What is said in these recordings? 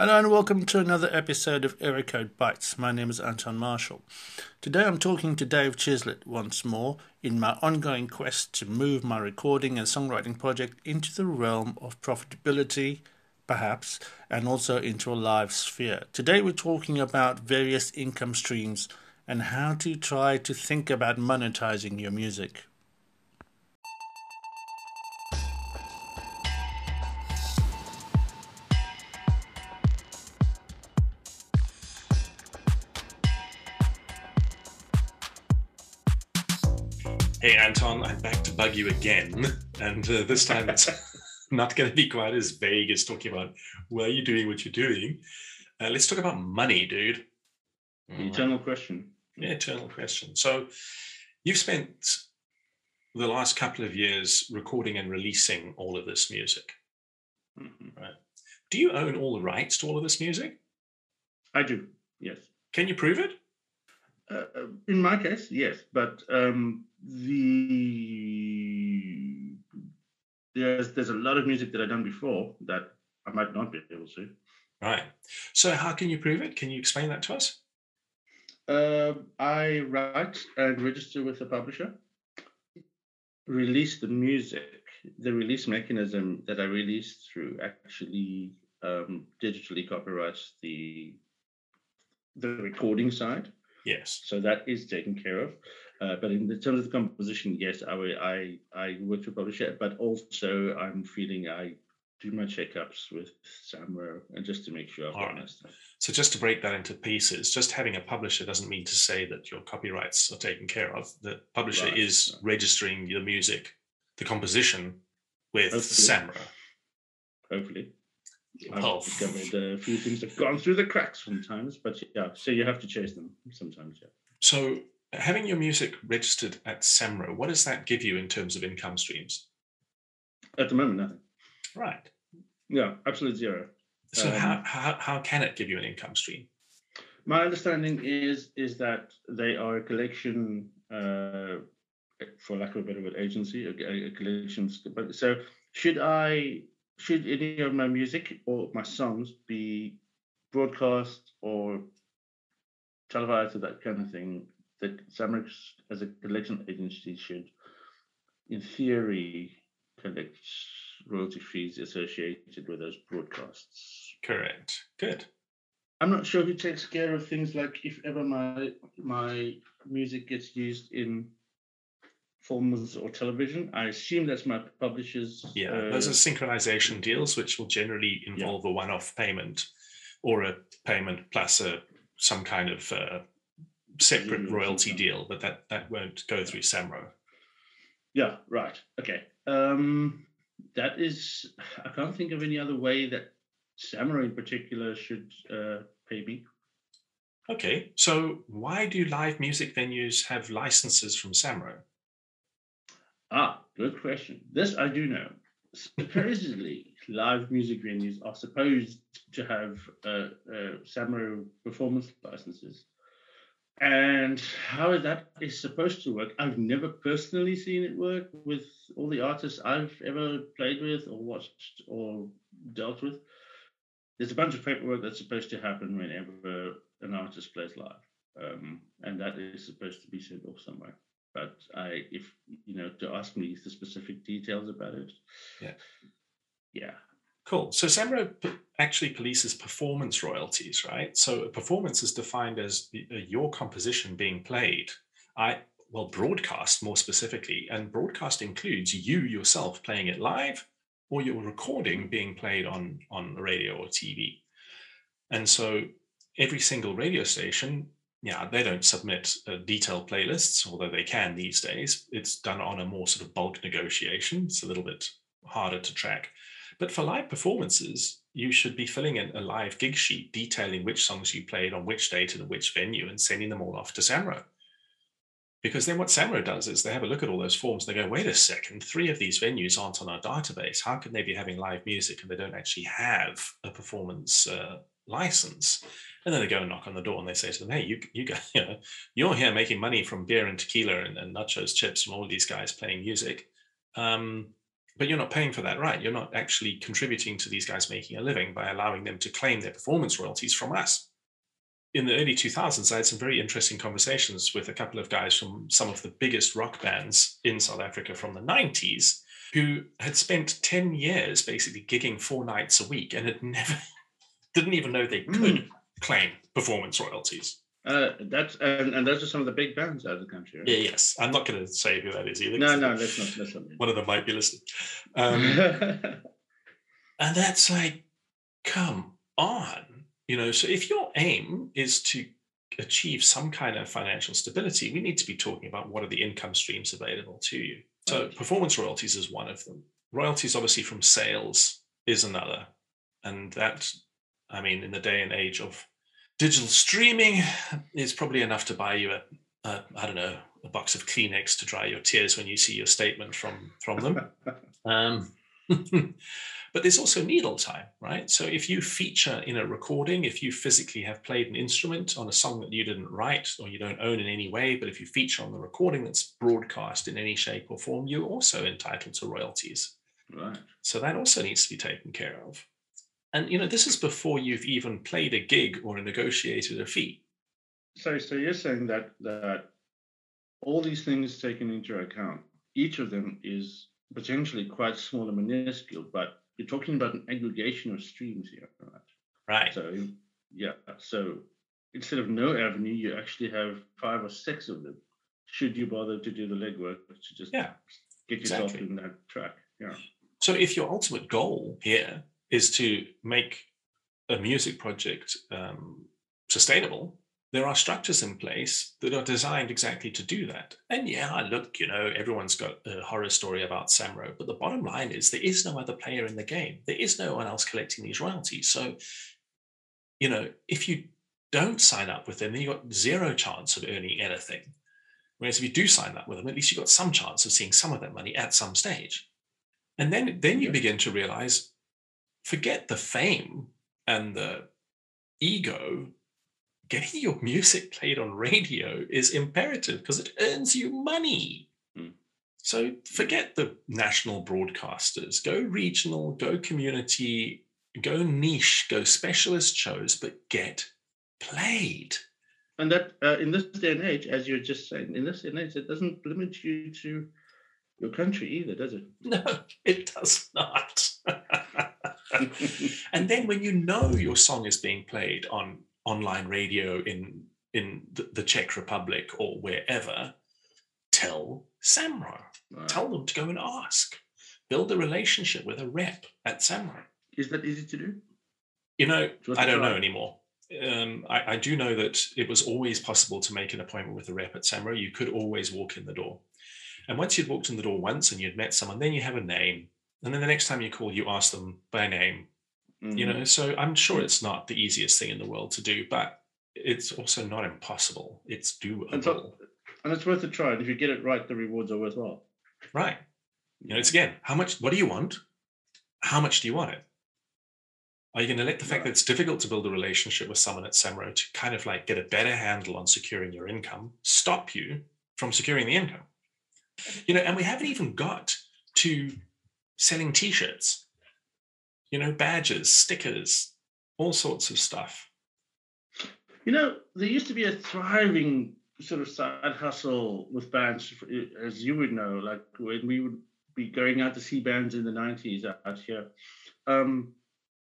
Hello and welcome to another episode of Eracode Bites. My name is Anton Marshall. Today I'm talking to Dave Chislett once more in my ongoing quest to move my recording and songwriting project into the realm of profitability, perhaps, and also into a live sphere. Today we're talking about various income streams and how to try to think about monetizing your music. Hey, Anton, I'm back to bug you again. And uh, this time it's not going to be quite as vague as talking about why you're doing what you're doing. Uh, let's talk about money, dude. Eternal question. Yeah, eternal question. So you've spent the last couple of years recording and releasing all of this music. Mhm. Right. Do you own all the rights to all of this music? I do, yes. Can you prove it? Uh, uh, in my case, yes, but um, the there's there's a lot of music that I've done before that I might not be able to. Right. So how can you prove it? Can you explain that to us? Uh, I write and register with the publisher, release the music. The release mechanism that I release through actually um, digitally copyrights the the recording side. Yes. So that is taken care of. Uh, but in the terms of the composition, yes, I I I work to publish it, but also I'm feeling I do my checkups with Samro and just to make sure I've got stuff. So just to break that into pieces, just having a publisher doesn't mean to say that your copyrights are taken care of. The publisher Right, is right. registering the music, the composition with Hopefully. Samro. I've discovered a few things have gone through the cracks sometimes, but yeah, so you have to chase them sometimes. Yeah. so having your music registered at Samro, what does that give you in terms of income streams? At the moment, nothing. Right. Yeah, absolute zero. So Um, how, how how can it give you an income stream? My understanding is is that they are a collection, uh, for lack of a better word, agency, a, a- a collection. But so should I should any of my music or my songs be broadcast or televised or that kind of thing? That Samrex as a collection agency should, in theory, collect royalty fees associated with those broadcasts. Correct. Good. I'm not sure who takes care of things like if ever my my music gets used in films or television. I assume that's my publishers. Yeah, uh, those are synchronization deals, which will generally involve a one-off payment or a payment plus a some kind of uh, separate Usually royalty deal, but that that won't go through Samro. yeah, right. Okay. Um, that is. I can't think of any other way that Samro in particular should uh, pay me. Okay, so why do live music venues have licenses from Samro? Ah, good question. This I do know. Supposedly, live music venues are supposed to have uh, uh, Samro performance licenses. And how that is supposed to work, I've never personally seen it work with all the artists I've ever played with or watched or dealt with. There's a bunch of paperwork that's supposed to happen whenever an artist plays live. Um, and that is supposed to be sent off somewhere but I, if you know, to ask me the specific details about it, Yeah. yeah, Cool. So Samro p- actually polices performance royalties, right? So performance is defined as uh, your composition being played. I well broadcast more specifically, and broadcast includes you yourself playing it live or your recording being played on on the radio or TV. And so every single radio station, yeah, they don't submit uh, detailed playlists, although they can these days. It's done on a more sort of bulk negotiation. It's a little bit harder to track. But for live performances, you should be filling in a live gig sheet detailing which songs you played on which date and which venue and sending them all off to Samro. Because then what Samro does is they have a look at all those forms. and They go, wait a second, three of these venues aren't on our database. How can they be having live music and they don't actually have a performance uh, license? And then they go and knock on the door and they say to them, hey, you, you, guys, you know, you're here making money from beer and tequila and, and nachos, chips, and all these guys playing music. Um, but you're not paying for that right? You're not actually contributing to these guys making a living by allowing them to claim their performance royalties from us. In the early 2000s i had some very interesting conversations with a couple of guys from some of the biggest rock bands in south africa from the 90s who had spent 10 years basically gigging four nights a week and had never didn't even know they could Mm. claim performance royalties Uh, that's and, and those are some of the big bands out of the country. Right? yeah yes i'm not going to say who that is either No, no, let's not. Let's not. one of them might be listening um, And that's like, come on. You know, so if your aim is to achieve some kind of financial stability, we need to be talking about what are the income streams available to you. So performance royalties is one of them. Royalties, obviously, from sales is another. And that, I mean, in the day and age of digital streaming, is probably enough to buy you a, a I don't know, a box of Kleenex to dry your tears when you see your statement from from them. Um, but there's also needle time, right? So if you feature in a recording, if you physically have played an instrument on a song that you didn't write or you don't own in any way, but if you feature on the recording that's broadcast in any shape or form, you're also entitled to royalties. right. So that also needs to be taken care of. And you know, this is before you've even played a gig or negotiated a fee. So, so you're saying that that all these things taken into account, each of them is potentially quite small and minuscule, but you're talking about an aggregation of streams here, right? Right. So, yeah. So instead of no avenue, you actually have five or six of them. Should you bother to do the legwork to just Yeah, get yourself exactly. in that track? Yeah. So if your ultimate goal here is to make a music project um, sustainable, there are structures in place that are designed exactly to do that. And yeah, look, you know, everyone's got a horror story about Samro, but the bottom line is there is no other player in the game. There is no one else collecting these royalties. So, you know, if you don't sign up with them, then you've got zero chance of earning anything. Whereas if you do sign up with them, at least you've got some chance of seeing some of that money at some stage. And then, then you begin to realize forget the fame and the ego. Getting your music played on radio is imperative because it earns you money. Mm. So forget the national broadcasters, go regional, go community, go niche, go specialist shows, but get played. And that uh, in this day and age, as you're just saying, in this day and age, it doesn't limit you to your country either, does it? No, it does not. and then when you know your song is being played on online radio in in the, Czech Republic or wherever, tell Samro. Right. Tell them to go and ask. Build a relationship with a rep at Samro. Is that easy to do? You know, Worth I don't know anymore. Um, I, I do know that it was always possible to make an appointment with a rep at Samro. You could always walk in the door. And once you'd walked in the door once and you'd met someone, then you have a name. And then the next time you call, you ask them by name. You Mhm. know, so I'm sure it's not the easiest thing in the world to do, but it's also not impossible. It's doable. And so- and it's worth a try. And if you get it right, the rewards are worthwhile. right. You know, it's again, how much, what do you want? How much do you want it? Are you going to let the fact that it's difficult to build a relationship with someone at Samro to kind of like get a better handle on securing your income stop you from securing the income? You know, and we haven't even got to selling t shirts, you know, badges, stickers, all sorts of stuff. You know, there used to be a thriving sort of side hustle with bands, as you would know, like when we would be going out to see bands in the 90s out here. Um,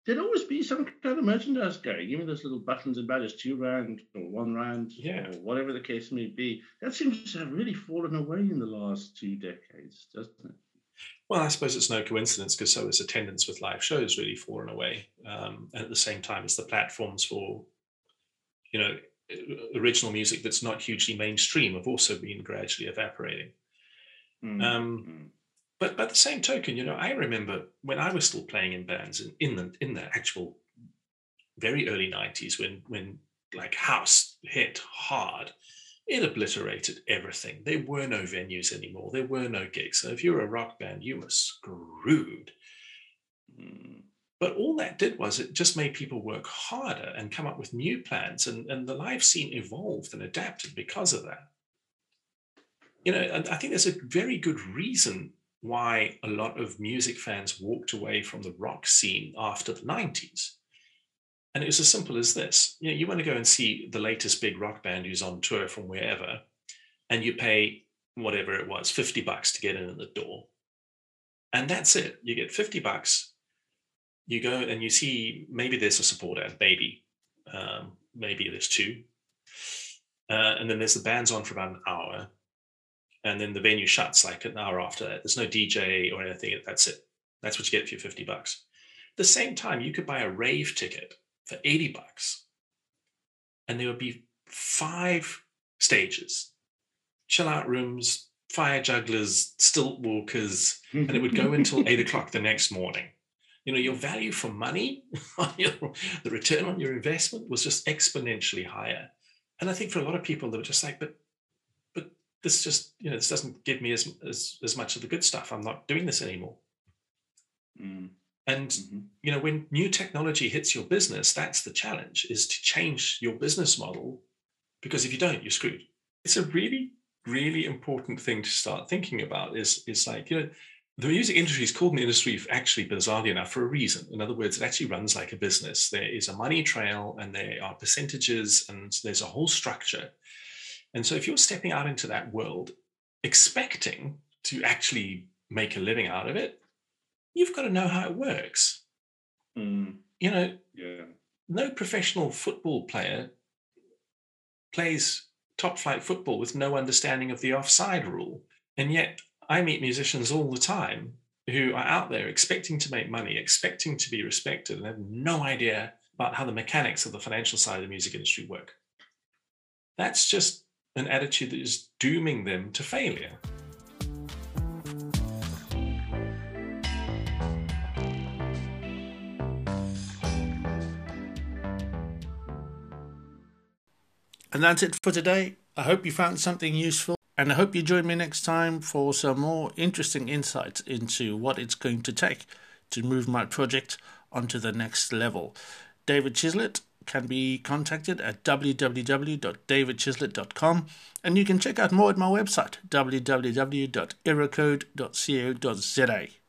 there'd always be some kind of merchandise going, even those little buttons and badges, two rand or one rand, Yeah. or whatever the case may be. That seems to have really fallen away in the last two decades, doesn't it? Well, I suppose it's no coincidence because so is attendance with live shows really fallen away. Um, and at the same time as the platforms for, you know, original music that's not hugely mainstream have also been gradually evaporating. Mm, Um, mm. but by the same token, you know, I remember when I was still playing in bands in, in the in the actual very early '90s when when like house hit hard, it obliterated everything. There were no venues anymore. There were no gigs. So if you were a rock band, you were screwed. Mm. But all that did was it just made people work harder and come up with new plans, and, and the live scene evolved and adapted because of that. You know, I think there's a very good reason why a lot of music fans walked away from the rock scene after the 90s. And it was as simple as this. You know, you want to go and see the latest big rock band who's on tour from wherever, and you pay whatever it was, 50 bucks to get in at the door. And that's it. You get 50 bucks. You go and you see maybe there's a support maybe. Um, maybe there's two. Uh, and then there's the bands on for about an hour and then the venue shuts like an hour after that. There's no DJ or anything. That's it. That's what you get for your 50 bucks. At the same time, you could buy a rave ticket for 80 bucks. And there would be five stages, chill out rooms, fire jugglers, stilt walkers, and it would go until eight o'clock the next morning. You know, your value for money, the return on your investment was just exponentially higher. And I think for a lot of people, they were just like, but, but this just you know this doesn't give me as as, as much of the good stuff i'm not doing this anymore mm. And mm-hmm. you know when new technology hits your business that's the challenge is to change your business model because if you don't you're screwed. It's a really really important thing to start thinking about is is like you know the music industry is called an industry actually bizarrely enough for a reason. In other words it actually runs like a business. There is a money trail and there are percentages and there's a whole structure. And so if you're stepping out into that world expecting to actually make a living out of it, you've got to know how it works. Mm. You know, yeah. no professional football player plays top flight football with no understanding of the offside rule. And yet I meet musicians all the time who are out there expecting to make money, expecting to be respected, and have no idea about how the mechanics of the financial side of the music industry work. That's just an attitude that is dooming them to failure. And that's it for today. I hope you found something useful, and I hope you join me next time for some more interesting insights into what it's going to take to move my project onto the next level. David Chislett can be contacted at www.davidchislett.com and you can check out more at my website www.eracode.co.za.